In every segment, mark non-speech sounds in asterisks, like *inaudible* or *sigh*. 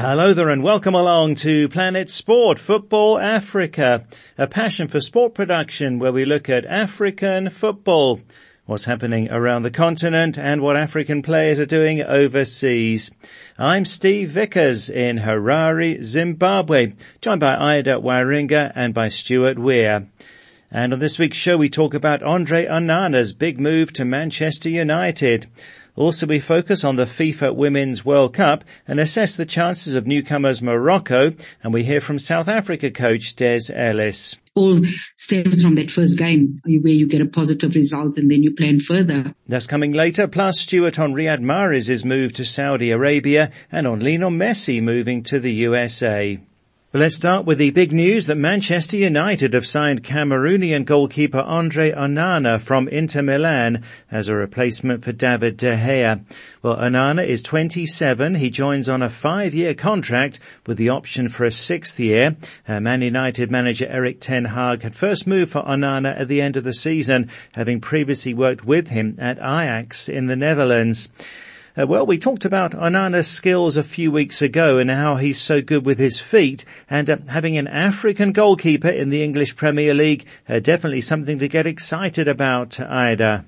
Hello there and welcome along to Planet Sport Football Africa, a passion for sport production where we look at African football, what's happening around the continent and what African players are doing overseas. I'm Steve Vickers in Harare, Zimbabwe, joined by Ida Waringa and by Stuart Weir. And on this week's show we talk about Andre Onana's big move to Manchester United. Also we focus on the FIFA Women's World Cup and assess the chances of newcomers Morocco and we hear from South Africa coach Des Ellis. All stems from that first game where you get a positive result and then you plan further. That's coming later, plus Stuart on Riyad Mahrez' move to Saudi Arabia and on Lionel Messi moving to the USA. Well, let's start with the big news that Manchester United have signed Cameroonian goalkeeper Andre Onana from Inter Milan as a replacement for David De Gea. Well, Onana is 27. He joins on a five-year contract with the option for a sixth year. Uh, Man United manager Erik Ten Hag had first moved for Onana at the end of the season, having previously worked with him at Ajax in the Netherlands. Uh, well, we talked about Onana's skills a few weeks ago and how he's so good with his feet and uh, having an African goalkeeper in the English Premier League, uh, definitely something to get excited about, Ida.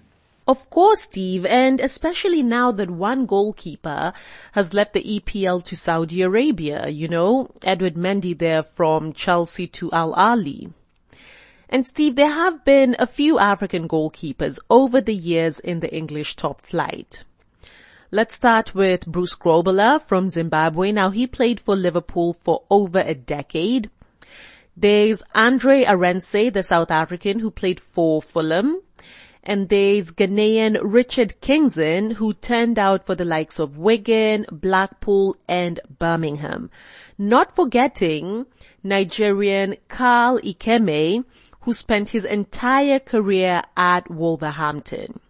Of course, Steve, and especially now that one goalkeeper has left the EPL to Saudi Arabia, you know, Edward Mendy there from Chelsea to Al Ahli. And Steve, there have been a few African goalkeepers over the years in the English top flight. Let's start with Bruce Grobbelaar from Zimbabwe. Now he played for Liverpool for over a decade. There's Andre Arendse, the South African who played for Fulham. And there's Ghanaian Richard Kingson who turned out for the likes of Wigan, Blackpool and Birmingham. Not forgetting Nigerian Carl Ikeme who spent his entire career at Wolverhampton.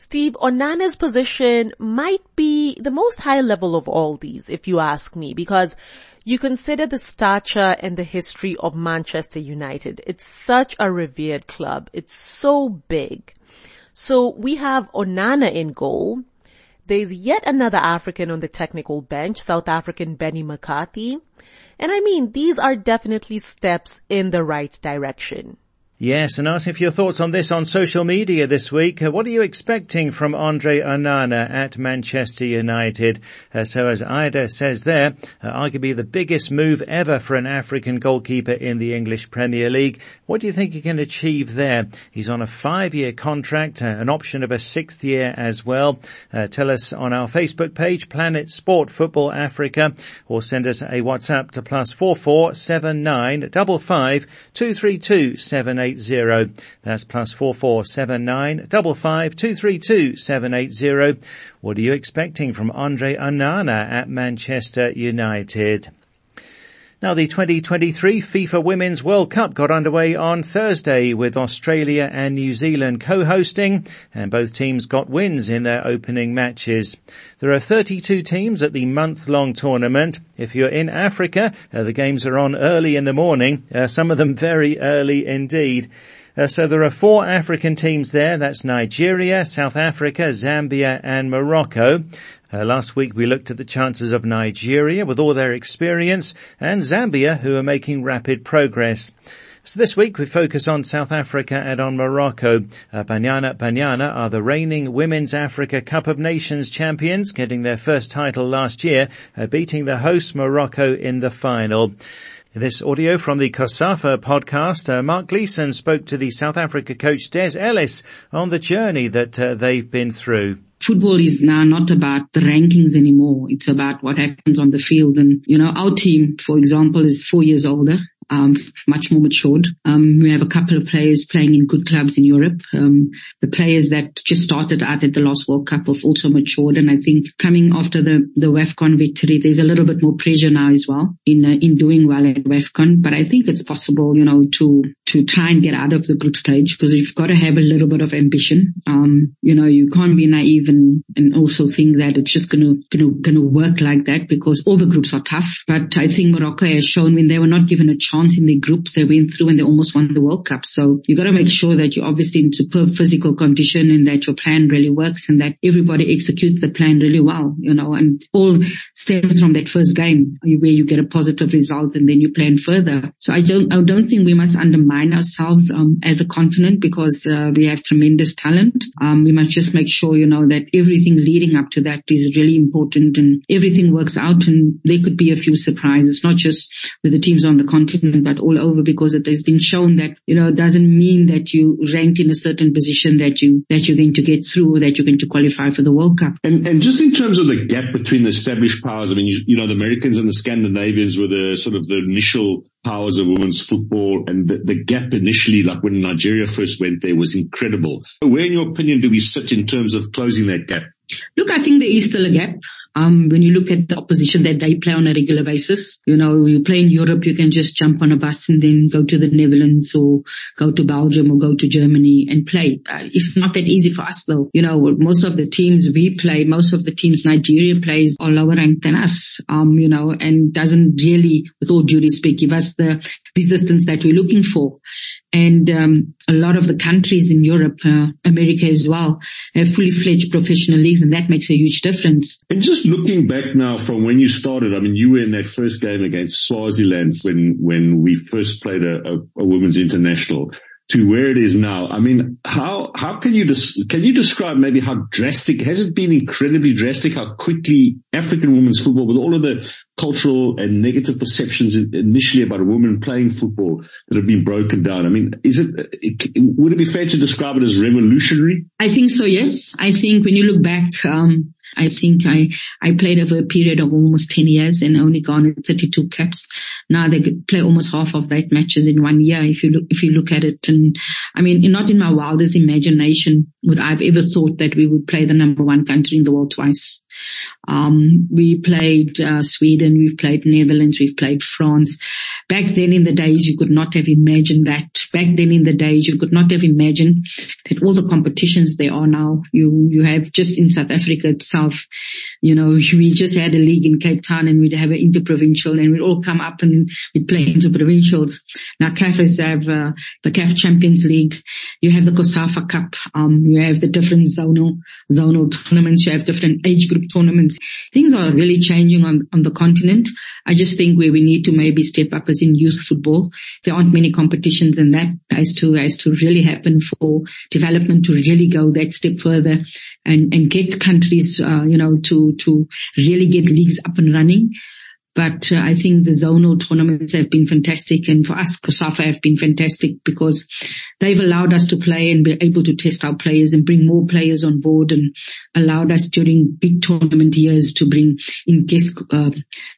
Steve, Onana's position might be the most high level of all these, if you ask me, because you consider the stature and the history of Manchester United. It's such a revered club. It's so big. So we have Onana in goal. There's yet another African on the technical bench, South African Benny McCarthy. And I mean, these are definitely steps in the right direction. Yes, and asking for your thoughts on this on social media this week. Uh, what are you expecting from Andre Onana at Manchester United? Uh, so as Ida says there, uh, arguably the biggest move ever for an African goalkeeper in the English Premier League. What do you think he can achieve there? He's on a five-year contract, uh, an option of a sixth year as well. Uh, tell us on our Facebook page, Planet Sport Football Africa, or send us a WhatsApp to plus four four seven nine double five two three two seven eight zero. That's plus four four seven nine double five two three two seven eight zero. What are you expecting from Andre Onana at Manchester United? Now the 2023 FIFA Women's World Cup got underway on Thursday with Australia and New Zealand co-hosting and both teams got wins in their opening matches. There are 32 teams at the month-long tournament. If you're in Africa, uh, the games are on early in the morning, uh, some of them very early indeed. Uh, so there are four African teams there. That's Nigeria, South Africa, Zambia and Morocco. Uh, last week we looked at the chances of Nigeria with all their experience and Zambia who are making rapid progress. So this week we focus on South Africa and on Morocco. Uh, Banyana Banyana are the reigning Women's Africa Cup of Nations champions, getting their first title last year, uh, beating the host Morocco in the final. This audio from the COSAFA podcast, uh, Mark Gleeson spoke to the South Africa coach Des Ellis on the journey that uh, they've been through football is now not about the rankings anymore. It's about what happens on the field. And, you know, our team, for example, is four years older um, much more matured. Um, we have a couple of players playing in good clubs in Europe. Um, the players that just started out at the last World Cup have also matured, and I think coming after the the WAFCON victory, there's a little bit more pressure now as well in uh, in doing well at WAFCON. But I think it's possible, you know, to to try and get out of the group stage because you've got to have a little bit of ambition. Um, you know, you can't be naive and and also think that it's just gonna gonna gonna work like that because all the groups are tough. But I think Morocco has shown when they were not given a chance chance in the group. They went through and they almost won the World Cup. So you got to make sure that you're obviously in superb physical condition and that your plan really works and that everybody executes the plan really well, you know, and all stems from that first game where you get a positive result and then you plan further. So I don't, I don't think we must undermine ourselves, um, as a continent because, uh, we have tremendous talent. Um, we must just make sure, you know, that everything leading up to that is really important and everything works out and there could be a few surprises, not just with the teams on the continent, but all over because it has been shown that, you know, it doesn't mean that you ranked in a certain position that you, that you're going to get through or that you're going to qualify for the World Cup. And, and just in terms of the gap between the established powers, I mean, you, you know, the Americans and the Scandinavians were the sort of the initial powers of women's football and the, the gap initially, like when Nigeria first went there was incredible. Where in your opinion do we sit in terms of closing that gap? Look, I think there is still a gap. Um, when you look at the opposition that they play on a regular basis, you know, you play in Europe, you can just jump on a bus and then go to the Netherlands or go to Belgium or go to Germany and play. Uh, it's not that easy for us though. You know, most of the teams we play, most of the teams Nigeria plays are lower ranked than us, um, you know, and doesn't really, with all due respect, give us the resistance that we're looking for and um, a lot of the countries in Europe, uh, America as well, have fully fledged professional leagues, and that makes a huge difference. And just looking back now from when you started, I mean, you were in that first game against Swaziland when when we first played a, a, a women's international to where it is now. I mean, how, how can you, des- can you describe maybe how drastic, has it been incredibly drastic how quickly African women's football with all of the cultural and negative perceptions initially about a woman playing football that have been broken down? I mean, is it, it would it be fair to describe it as revolutionary? I think so, yes. I think when you look back, um, I think I, I played over a period of almost 10 years and only garnered 32 caps. Now they play almost half of that matches in one year if you look, if you look at it. And I mean, not in my wildest imagination would I've ever thought that we would play the number one country in the world twice. Um, we played uh, Sweden, we've played Netherlands, we've played France. Back then in the days, you could not have imagined that. Back then in the days, you could not have imagined that all the competitions there are now. You you have just in South Africa itself. You know, *laughs* we just had a league in Cape Town and we'd have an interprovincial and we'd all come up and we'd play interprovincials. Now CAF have uh, the CAF Champions League. You have the COSAFA Cup. Um, you have the different zonal zonal tournaments. You have different age group tournaments. Things are really changing on, on the continent. I just think where we need to maybe step up is in youth football. There aren't many competitions and that has to, has to really happen for development to really go that step further and, and get countries, uh, you know, to, to really get leagues up and running. But uh, I think the zonal tournaments have been fantastic. And for us, COSAFA have been fantastic because they've allowed us to play and be able to test our players and bring more players on board and allowed us during big tournament years to bring in guest uh,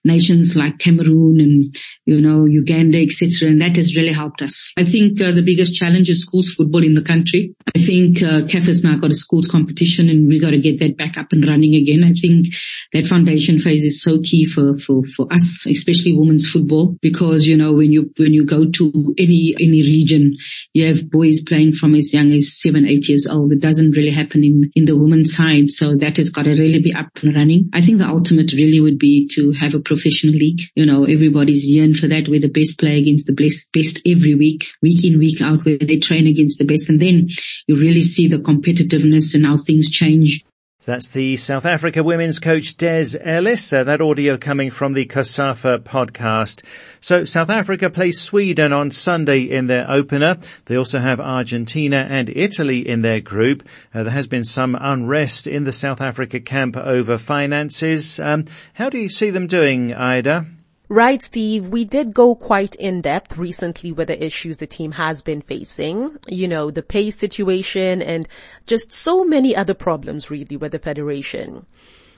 nations like Cameroon and, you know, Uganda, etc. And that has really helped us. I think uh, the biggest challenge is schools football in the country. I think uh, CAF has now got a schools competition and we got to get that back up and running again. I think that foundation phase is so key for, for, for for us, especially women's football, because, you know, when you, when you go to any, any region, you have boys playing from as young as seven, eight years old. It doesn't really happen in, in the women's side. So that has got to really be up and running. I think the ultimate really would be to have a professional league. You know, everybody's yearn for that where the best play against the best, best every week, week in, week out, where they train against the best. And then you really see the competitiveness and how things change. That's the South Africa women's coach Des Ellis. Uh, that audio coming from the COSAFA podcast. So South Africa plays Sweden on Sunday in their opener. They also have Argentina and Italy in their group. Uh, there has been some unrest in the South Africa camp over finances. Um, how do you see them doing, Ida? Right, Steve. We did go quite in depth recently with the issues the team has been facing. You know, the pay situation and just so many other problems really with the federation.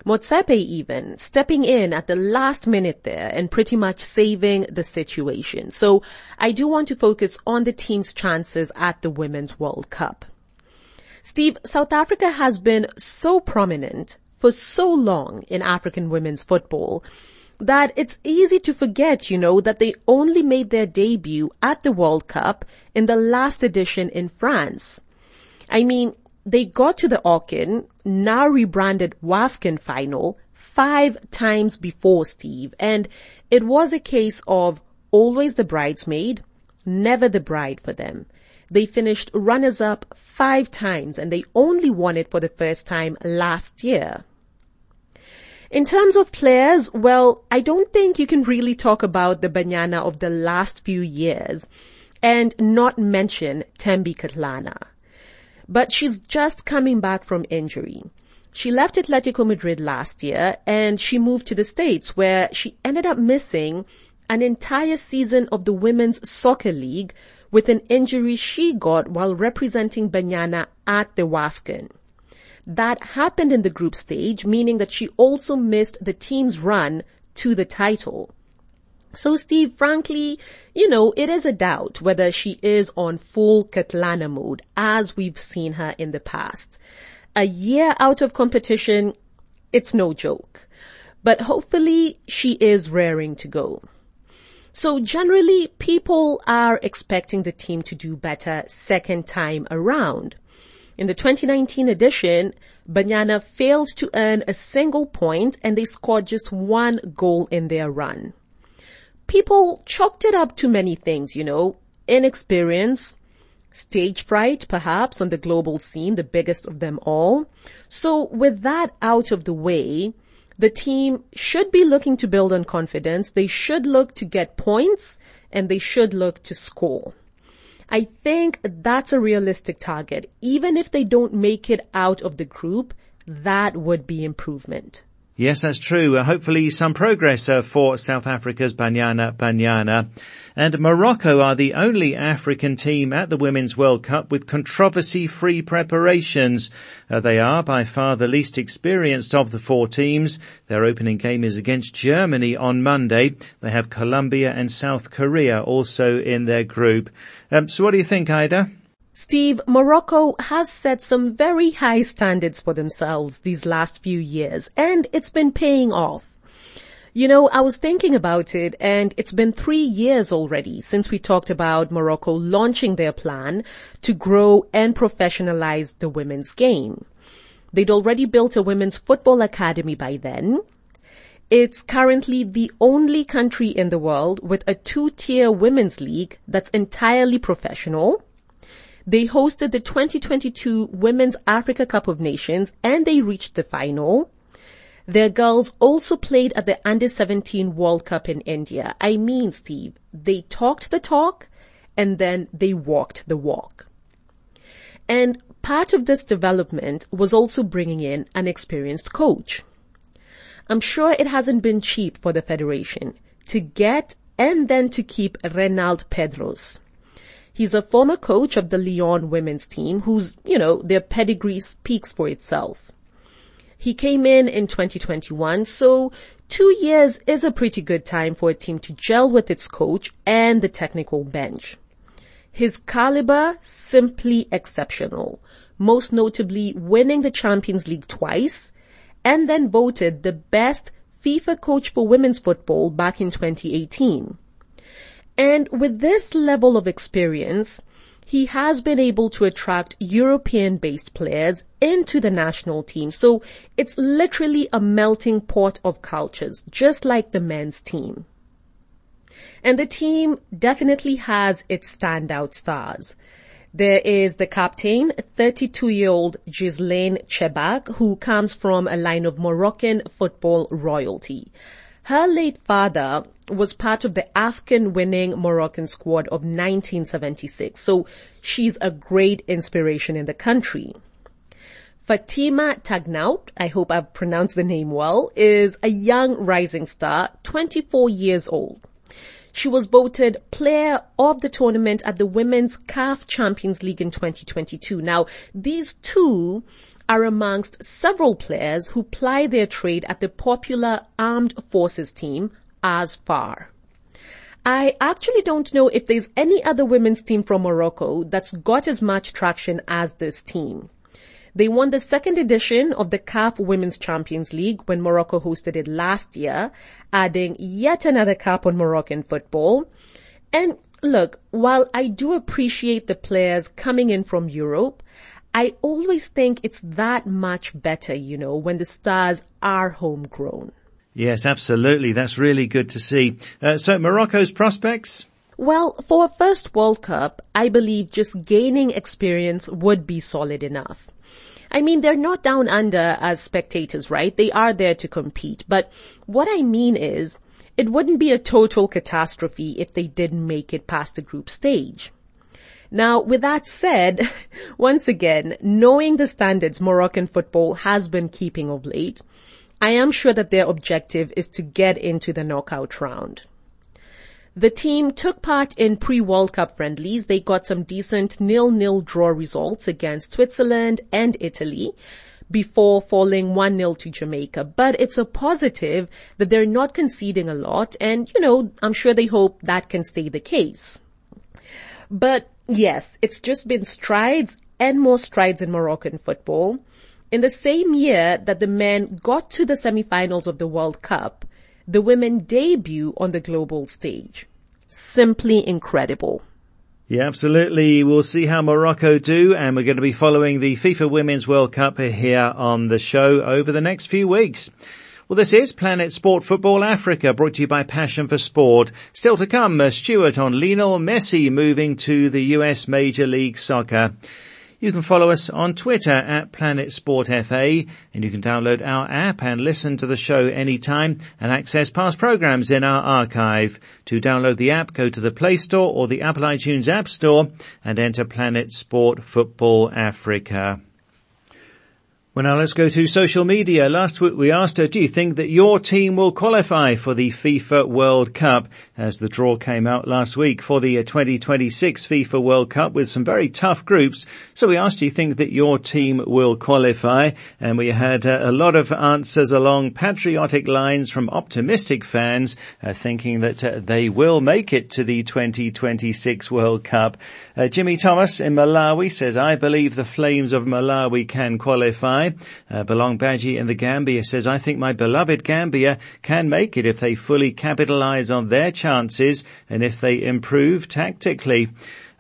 Motsepe even stepping in at the last minute there and pretty much saving the situation. So I do want to focus on the team's chances at the Women's World Cup. Steve, South Africa has been so prominent for so long in African women's football that it's easy to forget, you know, that they only made their debut at the World Cup in the last edition in France. I mean, they got to the AWCON, now rebranded WAFCON final, five times before Steve, and it was a case of always the bridesmaid, never the bride for them. They finished runners up five times and they only won it for the first time last year. In terms of players, well, I don't think you can really talk about the Banyana of the last few years and not mention Thembi Kgatlana. But she's just coming back from injury. She left Atletico Madrid last year and she moved to the States where she ended up missing an entire season of the Women's Soccer League with an injury she got while representing Banyana at the WAFCON. That happened in the group stage, meaning that she also missed the team's run to the title. So Steve, frankly, you know, it is a doubt whether she is on full Kgatlana mode as we've seen her in the past. A year out of competition, it's no joke. But hopefully she is raring to go. So generally people are expecting the team to do better second time around. In the 2019 edition, Banyana failed to earn a single point and they scored just one goal in their run. People chalked it up to many things, you know, inexperience, stage fright perhaps on the global scene, the biggest of them all. So with that out of the way, the team should be looking to build on confidence. They should look to get points and they should look to score. I think that's a realistic target. Even if they don't make it out of the group, that would be improvement. Yes, that's true. Uh, hopefully some progress uh, for South Africa's Banyana Banyana. And Morocco are the only African team at the Women's World Cup with controversy-free preparations. Uh, they are by far the least experienced of the four teams. Their opening game is against Germany on Monday. They have Colombia and South Korea also in their group. Um, so what do you think, Ida? Steve, Morocco has set some very high standards for themselves these last few years, and it's been paying off. You know, I was thinking about it and it's been three years already since we talked about Morocco launching their plan to grow and professionalize the women's game. They'd already built a women's football academy by then. It's currently the only country in the world with a two-tier women's league that's entirely professional they hosted the 2022 Women's Africa Cup of Nations and they reached the final. Their girls also played at the Under 17 World Cup in India. I mean, Steve, they talked the talk and then they walked the walk. And part of this development was also bringing in an experienced coach. I'm sure it hasn't been cheap for the federation to get and then to keep Reynald Pedros. He's a former coach of the Lyon women's team whose, you know, their pedigree speaks for itself. He came in in 2021, so two years is a pretty good time for a team to gel with its coach and the technical bench. His caliber, simply exceptional, most notably winning the Champions League twice and then voted the best FIFA coach for women's football back in 2018. And with this level of experience, he has been able to attract European based players into the national team. So it's literally a melting pot of cultures, just like the men's team. And the team definitely has its standout stars. There is the captain, 32-year-old Ghizlane Chebbak, who comes from a line of Moroccan football royalty. Her late father was part of the AFCON winning Moroccan squad of 1976. So she's a great inspiration in the country. Fatima Tagnaout, I hope I've pronounced the name well, is a young rising star, 24 years old. She was voted player of the tournament at the Women's CAF Champions League in 2022. Now, these two are amongst several players who ply their trade at the popular armed forces team, ASFAR. I actually don't know if there's any other women's team from Morocco that's got as much traction as this team. They won the second edition of the CAF Women's Champions League when Morocco hosted it last year, adding yet another cap on Moroccan football. And look, while I do appreciate the players coming in from Europe, I always think it's that much better, you know, when the stars are homegrown. Yes, absolutely. That's really good to see. Uh, so Morocco's prospects? Well, for a first World Cup, I believe just gaining experience would be solid enough. I mean, they're not down under as spectators, right? They are there to compete. But what I mean is, it wouldn't be a total catastrophe if they didn't make it past the group stage. Now, with that said, *laughs* once again, knowing the standards Moroccan football has been keeping of late, I am sure that their objective is to get into the knockout round. The team took part in pre-World Cup friendlies. They got some decent nil-nil draw results against Switzerland and Italy before falling 1-0 to Jamaica. But it's a positive that they're not conceding a lot and, you know, I'm sure they hope that can stay the case. But yes, it's just been strides and more strides in Moroccan football. In the same year that the men got to the semi-finals of the World Cup, the women debut on the global stage. Simply incredible. Yeah, absolutely. We'll see how Morocco do and we're going to be following the FIFA Women's World Cup here on the show over the next few weeks. Well, this is Planet Sport Football Africa, brought to you by Passion for Sport. Still to come, uh, Stuart on Lionel Messi moving to the US Major League Soccer. You can follow us on Twitter at Planet Sport FA and you can download our app and listen to the show anytime and access past programs in our archive. To download the app, go to the Play Store or the Apple iTunes App Store and enter Planet Sport Football Africa. Well now let's go to social media. Last week we asked her, do you think that your team will qualify for the FIFA World Cup? As the draw came out last week for the 2026 FIFA World Cup with some very tough groups. So we asked, do you think that your team will qualify? And we had uh, a lot of answers along patriotic lines from optimistic fans uh, thinking that uh, they will make it to the 2026 World Cup. Uh, Jimmy Thomas in Malawi says, I believe the Flames of Malawi can qualify. Uh, Belong Badgie in the Gambia says, I think my beloved Gambia can make it if they fully capitalize on their chances and if they improve tactically.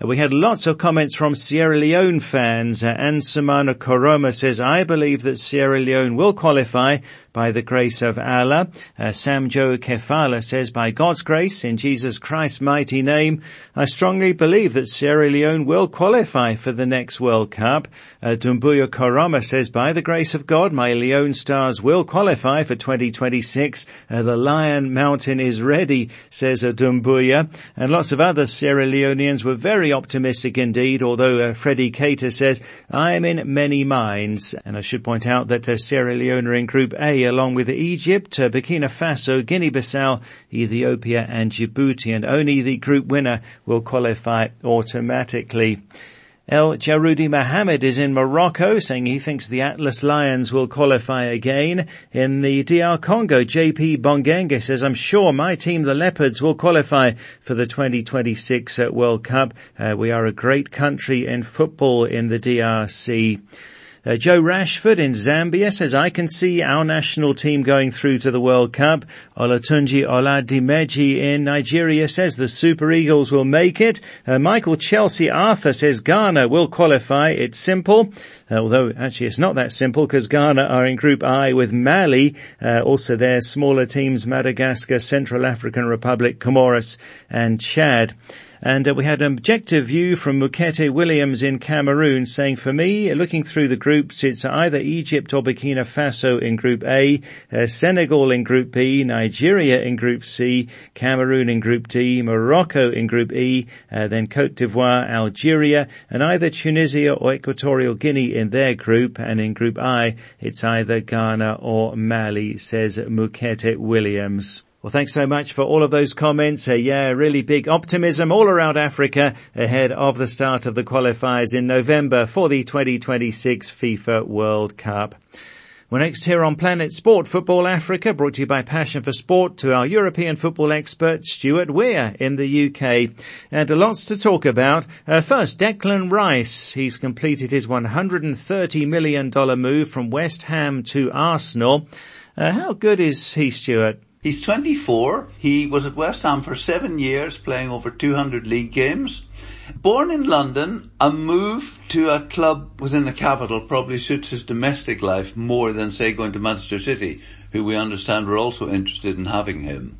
We had lots of comments from Sierra Leone fans. Uh, and Samana Koroma says, I believe that Sierra Leone will qualify by the grace of Allah. Uh, Sam Joe Kefala says, by God's grace, in Jesus Christ's mighty name, I strongly believe that Sierra Leone will qualify for the next World Cup. Uh, Dumbuya Korama says, by the grace of God, my Leone Stars will qualify for 2026. Uh, the Lion Mountain is ready, says uh, Dumbuya. And lots of other Sierra Leoneans were very optimistic indeed, although uh, Freddie Cater says, I am in many minds. And I should point out that uh, Sierra Leone are in Group A along with Egypt, uh, Burkina Faso, Guinea-Bissau, Ethiopia and Djibouti and only the group winner will qualify automatically. El Jarudi Mohammed is in Morocco saying he thinks the Atlas Lions will qualify again. In the DR Congo, JP Bongenge says, I'm sure my team, the Leopards, will qualify for the 2026 uh, World Cup. Uh, we are a great country in football in the DRC. Uh, Joe Rashford in Zambia says, I can see our national team going through to the World Cup. Olatunji Oladimeji in Nigeria says the Super Eagles will make it. Uh, Michael Chelsea Arthur says Ghana will qualify. It's simple. Uh, although actually it's not that simple because Ghana are in Group I with Mali, uh, also their smaller teams Madagascar, Central African Republic, Comoros and Chad. And uh, we had an objective view from Mukete Williams in Cameroon saying, for me, looking through the groups, it's either Egypt or Burkina Faso in Group A, uh, Senegal in Group B, Nigeria in Group C, Cameroon in Group D, Morocco in Group E, uh, then Cote d'Ivoire, Algeria, and either Tunisia or Equatorial Guinea in their group. And in Group I, it's either Ghana or Mali, says Mukete Williams. Well, thanks so much for all of those comments. Uh, yeah, really big optimism all around Africa ahead of the start of the qualifiers in November for the 2026 FIFA World Cup. Well, next here on Planet Sport Football Africa, brought to you by Passion for Sport, to our European football expert Stuart Weir in the UK. And lots to talk about. Uh, first, Declan Rice. He's completed his $130 million move from West Ham to Arsenal. Uh, how good is he, Stuart? He's 24. He was at West Ham for seven years, playing over 200 league games. Born in London, a move to a club within the capital probably suits his domestic life more than say going to Manchester City, who we understand were also interested in having him.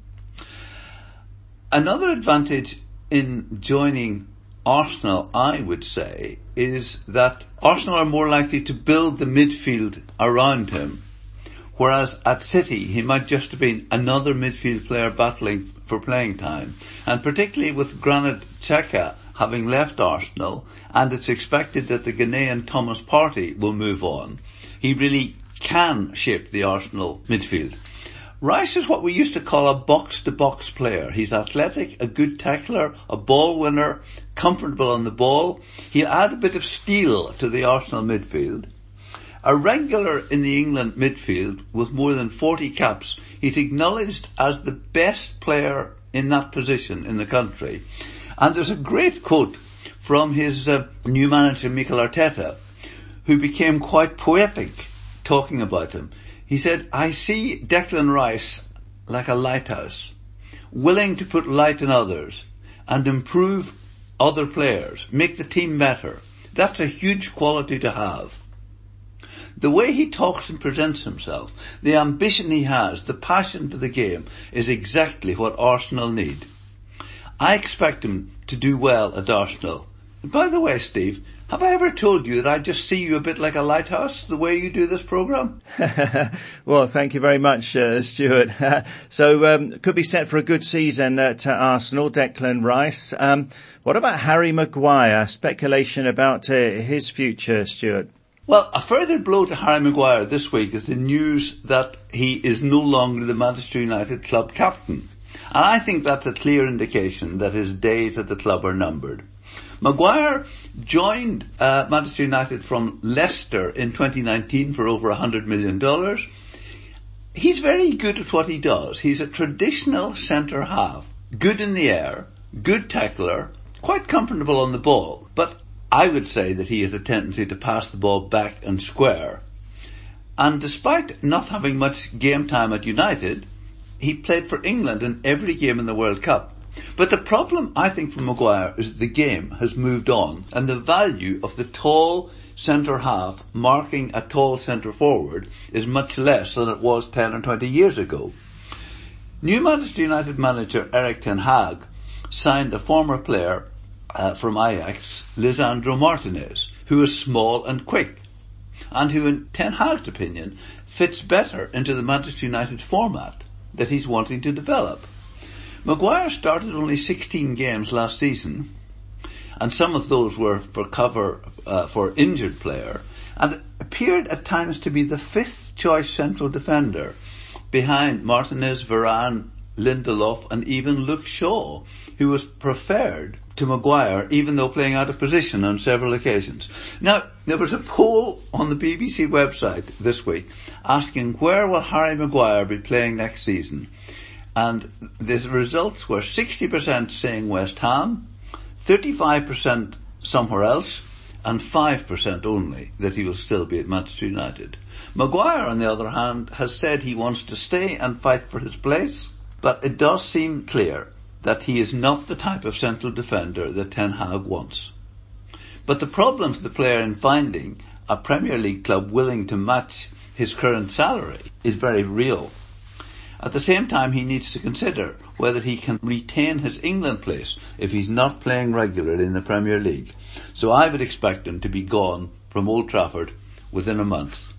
Another advantage in joining Arsenal, I would say, is that Arsenal are more likely to build the midfield around him. Whereas at City, he might just have been another midfield player battling for playing time. And particularly with Granit Xhaka having left Arsenal, and it's expected that the Ghanaian Thomas Partey will move on, he really can shape the Arsenal midfield. Rice is what we used to call a box-to-box player. He's athletic, a good tackler, a ball winner, comfortable on the ball. He'll add a bit of steel to the Arsenal midfield. A regular in the England midfield with more than 40 caps, he's acknowledged as the best player in that position in the country. And there's a great quote from his uh, new manager Mikel Arteta, who became quite poetic talking about him. He said, I see Declan Rice like a lighthouse, willing to put light in others and improve other players, make the team better. That's a huge quality to have. The way he talks and presents himself, the ambition he has, the passion for the game is exactly what Arsenal need. I expect him to do well at Arsenal. And by the way, Steve, have I ever told you that I just see you a bit like a lighthouse, the way you do this program? *laughs* well, thank you very much, uh, Stuart. *laughs* so, um, could be set for a good season at uh, Arsenal, Declan Rice. Um, what about Harry Maguire? Speculation about uh, his future, Stuart. Well, a further blow to Harry Maguire this week is the news that he is no longer the Manchester United club captain. And I think that's a clear indication that his days at the club are numbered. Maguire joined uh, Manchester United from Leicester in 2019 for over $100 million. He's very good at what he does. He's a traditional centre half, good in the air, good tackler, quite comfortable on the ball, but I would say that he has a tendency to pass the ball back and square. And despite not having much game time at United, he played for England in every game in the World Cup. But the problem, I think, for Maguire is the game has moved on and the value of the tall centre half marking a tall centre forward is much less than it was 10 or 20 years ago. New Manchester United manager Erik Ten Hag signed a former player uh, from Ajax, Lisandro Martinez, who is small and quick and who in Ten Hag's opinion fits better into the Manchester United format that he's wanting to develop. Maguire started only 16 games last season, and some of those were for cover uh, for injured player, and appeared at times to be the fifth choice central defender behind Martinez, Varane, Lindelof, and even Luke Shaw, who was preferred to Maguire, even though playing out of position on several occasions. Now, there was a poll on the BBC website this week asking where will Harry Maguire be playing next season? And the results were 60% saying West Ham, 35% somewhere else, and 5% only that he will still be at Manchester United. Maguire, on the other hand, has said he wants to stay and fight for his place, but it does seem clear that he is not the type of central defender that Ten Hag wants. But the problem for the player in finding a Premier League club willing to match his current salary is very real. At the same time, he needs to consider whether he can retain his England place if he's not playing regularly in the Premier League. So I would expect him to be gone from Old Trafford within a month.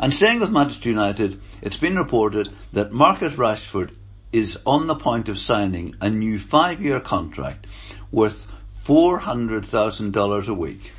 And staying with Manchester United, it's been reported that Marcus Rashford is on the point of signing a new five-year contract worth $400,000 a week.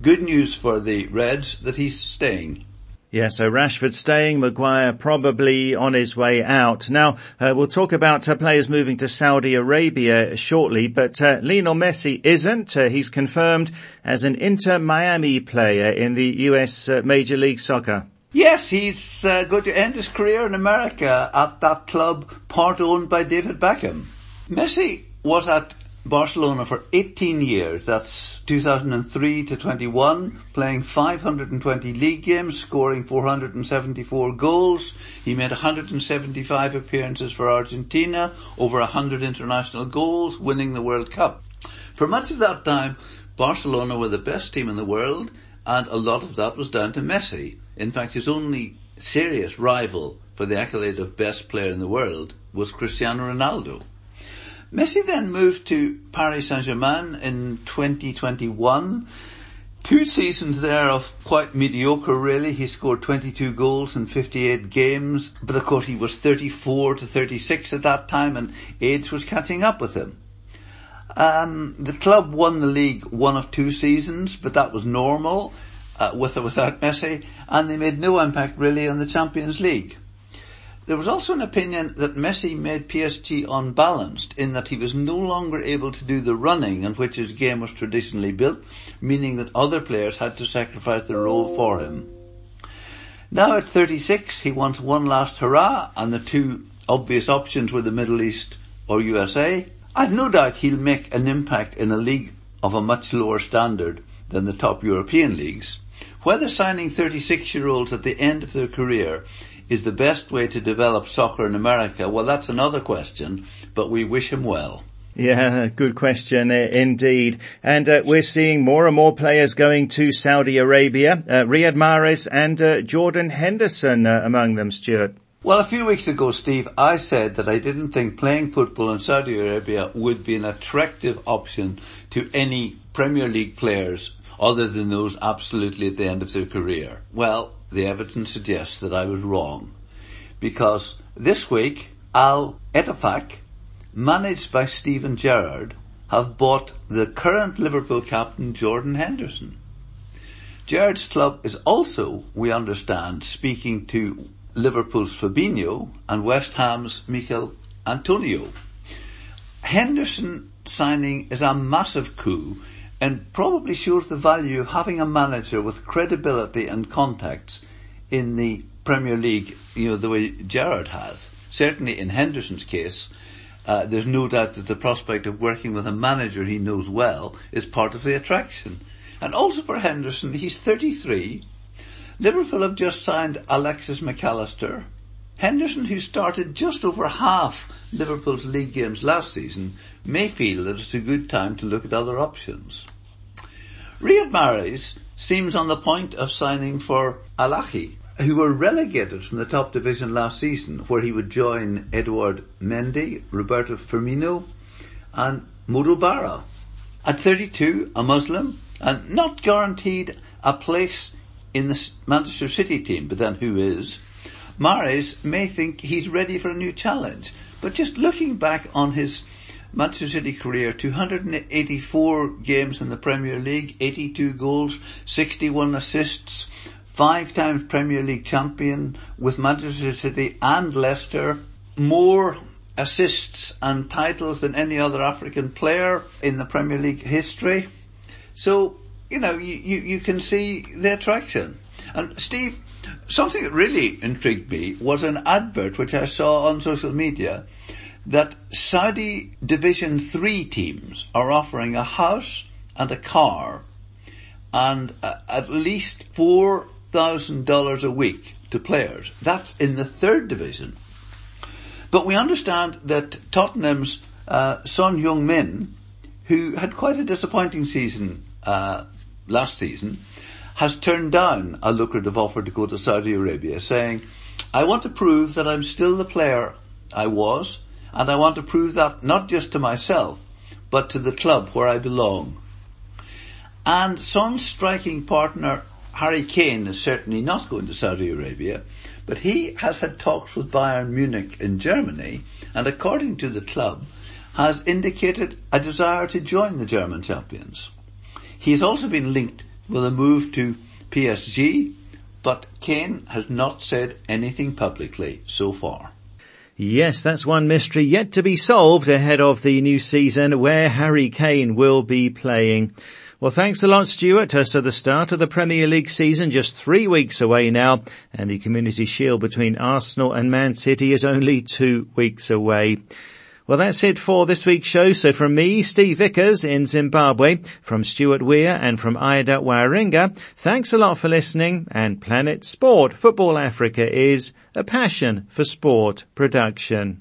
Good news for the Reds that he's staying. Yeah, so Rashford staying, Maguire probably on his way out. Now, uh, we'll talk about uh, players moving to Saudi Arabia shortly, but uh, Lionel Messi isn't. Uh, he's confirmed as an Inter Miami player in the US uh, Major League Soccer. Yes, he's uh, going to end his career in America at that club, part owned by David Beckham. Messi was at Barcelona for 18 years. That's 2003 to 21, playing 520 league games, scoring 474 goals. He made 175 appearances for Argentina, over 100 international goals, winning the World Cup. For much of that time, Barcelona were the best team in the world, and a lot of that was down to Messi. In fact, his only serious rival for the accolade of best player in the world was Cristiano Ronaldo. Messi then moved to Paris Saint-Germain in 2021. Two seasons there of quite mediocre really. He scored 22 goals in 58 games, but of course he was 34 to 36 at that time and age was catching up with him. Um, the club won the league one of two seasons, but that was normal, uh, with or without Messi, and they made no impact really on the Champions League. There was also an opinion that Messi made PSG unbalanced in that he was no longer able to do the running on which his game was traditionally built, meaning that other players had to sacrifice their role for him. Now at 36, he wants one last hurrah, and the two obvious options were the Middle East or USA. I've no doubt he'll make an impact in a league of a much lower standard than the top European leagues. Whether signing 36 year olds at the end of their career is the best way to develop soccer in America? Well, that's another question, but we wish him well. Yeah, good question uh, indeed. And uh, we're seeing more and more players going to Saudi Arabia. Uh, Riyad Mahrez and uh, Jordan Henderson uh, among them, Stuart. Well, a few weeks ago, Steve, I said that I didn't think playing football in Saudi Arabia would be an attractive option to any Premier League players other than those absolutely at the end of their career. Well, the evidence suggests that I was wrong. Because this week, Al Ettifaq, managed by Steven Gerrard, have bought the current Liverpool captain Jordan Henderson. Gerrard's club is also, we understand, speaking to Liverpool's Fabinho and West Ham's Michail Antonio. Henderson signing is a massive coup and probably shows the value of having a manager with credibility and contacts in the Premier League, you know, the way Gerrard has. Certainly in Henderson's case, uh, there's no doubt that the prospect of working with a manager he knows well is part of the attraction. And also for Henderson, he's 33. Liverpool have just signed Alexis Mac Allister. Henderson, who started just over half Liverpool's league games last season, may feel that it's a good time to look at other options. Riyad Mahrez seems on the point of signing for Al Ahli, who were relegated from the top division last season, where he would join Edouard Mendy, Roberto Firmino, and Modou Barra. At 32, a Muslim, and not guaranteed a place in the Manchester City team, but then who is? Mahrez may think he's ready for a new challenge, but just looking back on his Manchester City career, 284 games in the Premier League, 82 goals, 61 assists, five times Premier League champion with Manchester City and Leicester, more assists and titles than any other African player in the Premier League history. So, you know, you, you, you can see the attraction. And Steve, something that really intrigued me was an advert which I saw on social media that Saudi Division 3 teams are offering a house and a car and uh, at least $4,000 a week to players. That's in the third division. But we understand that Tottenham's uh, Son Heung-min, who had quite a disappointing season uh, last season, has turned down a lucrative offer to go to Saudi Arabia, saying, I want to prove that I'm still the player I was, and I want to prove that not just to myself, but to the club where I belong. And Son's striking partner, Harry Kane, is certainly not going to Saudi Arabia, but he has had talks with Bayern Munich in Germany, and according to the club, has indicated a desire to join the German champions. He has also been linked with a move to PSG, but Kane has not said anything publicly so far. Yes, that's one mystery yet to be solved ahead of the new season where Harry Kane will be playing. Well, thanks a lot, Stuart. So the start of the Premier League season just three weeks away now, and the Community Shield between Arsenal and Man City is only two weeks away. Well, that's it for this week's show. So from me, Steve Vickers in Zimbabwe, from Stuart Weir and from Ida Waringa, thanks a lot for listening and Planet Sport Football Africa is a passion for sport production.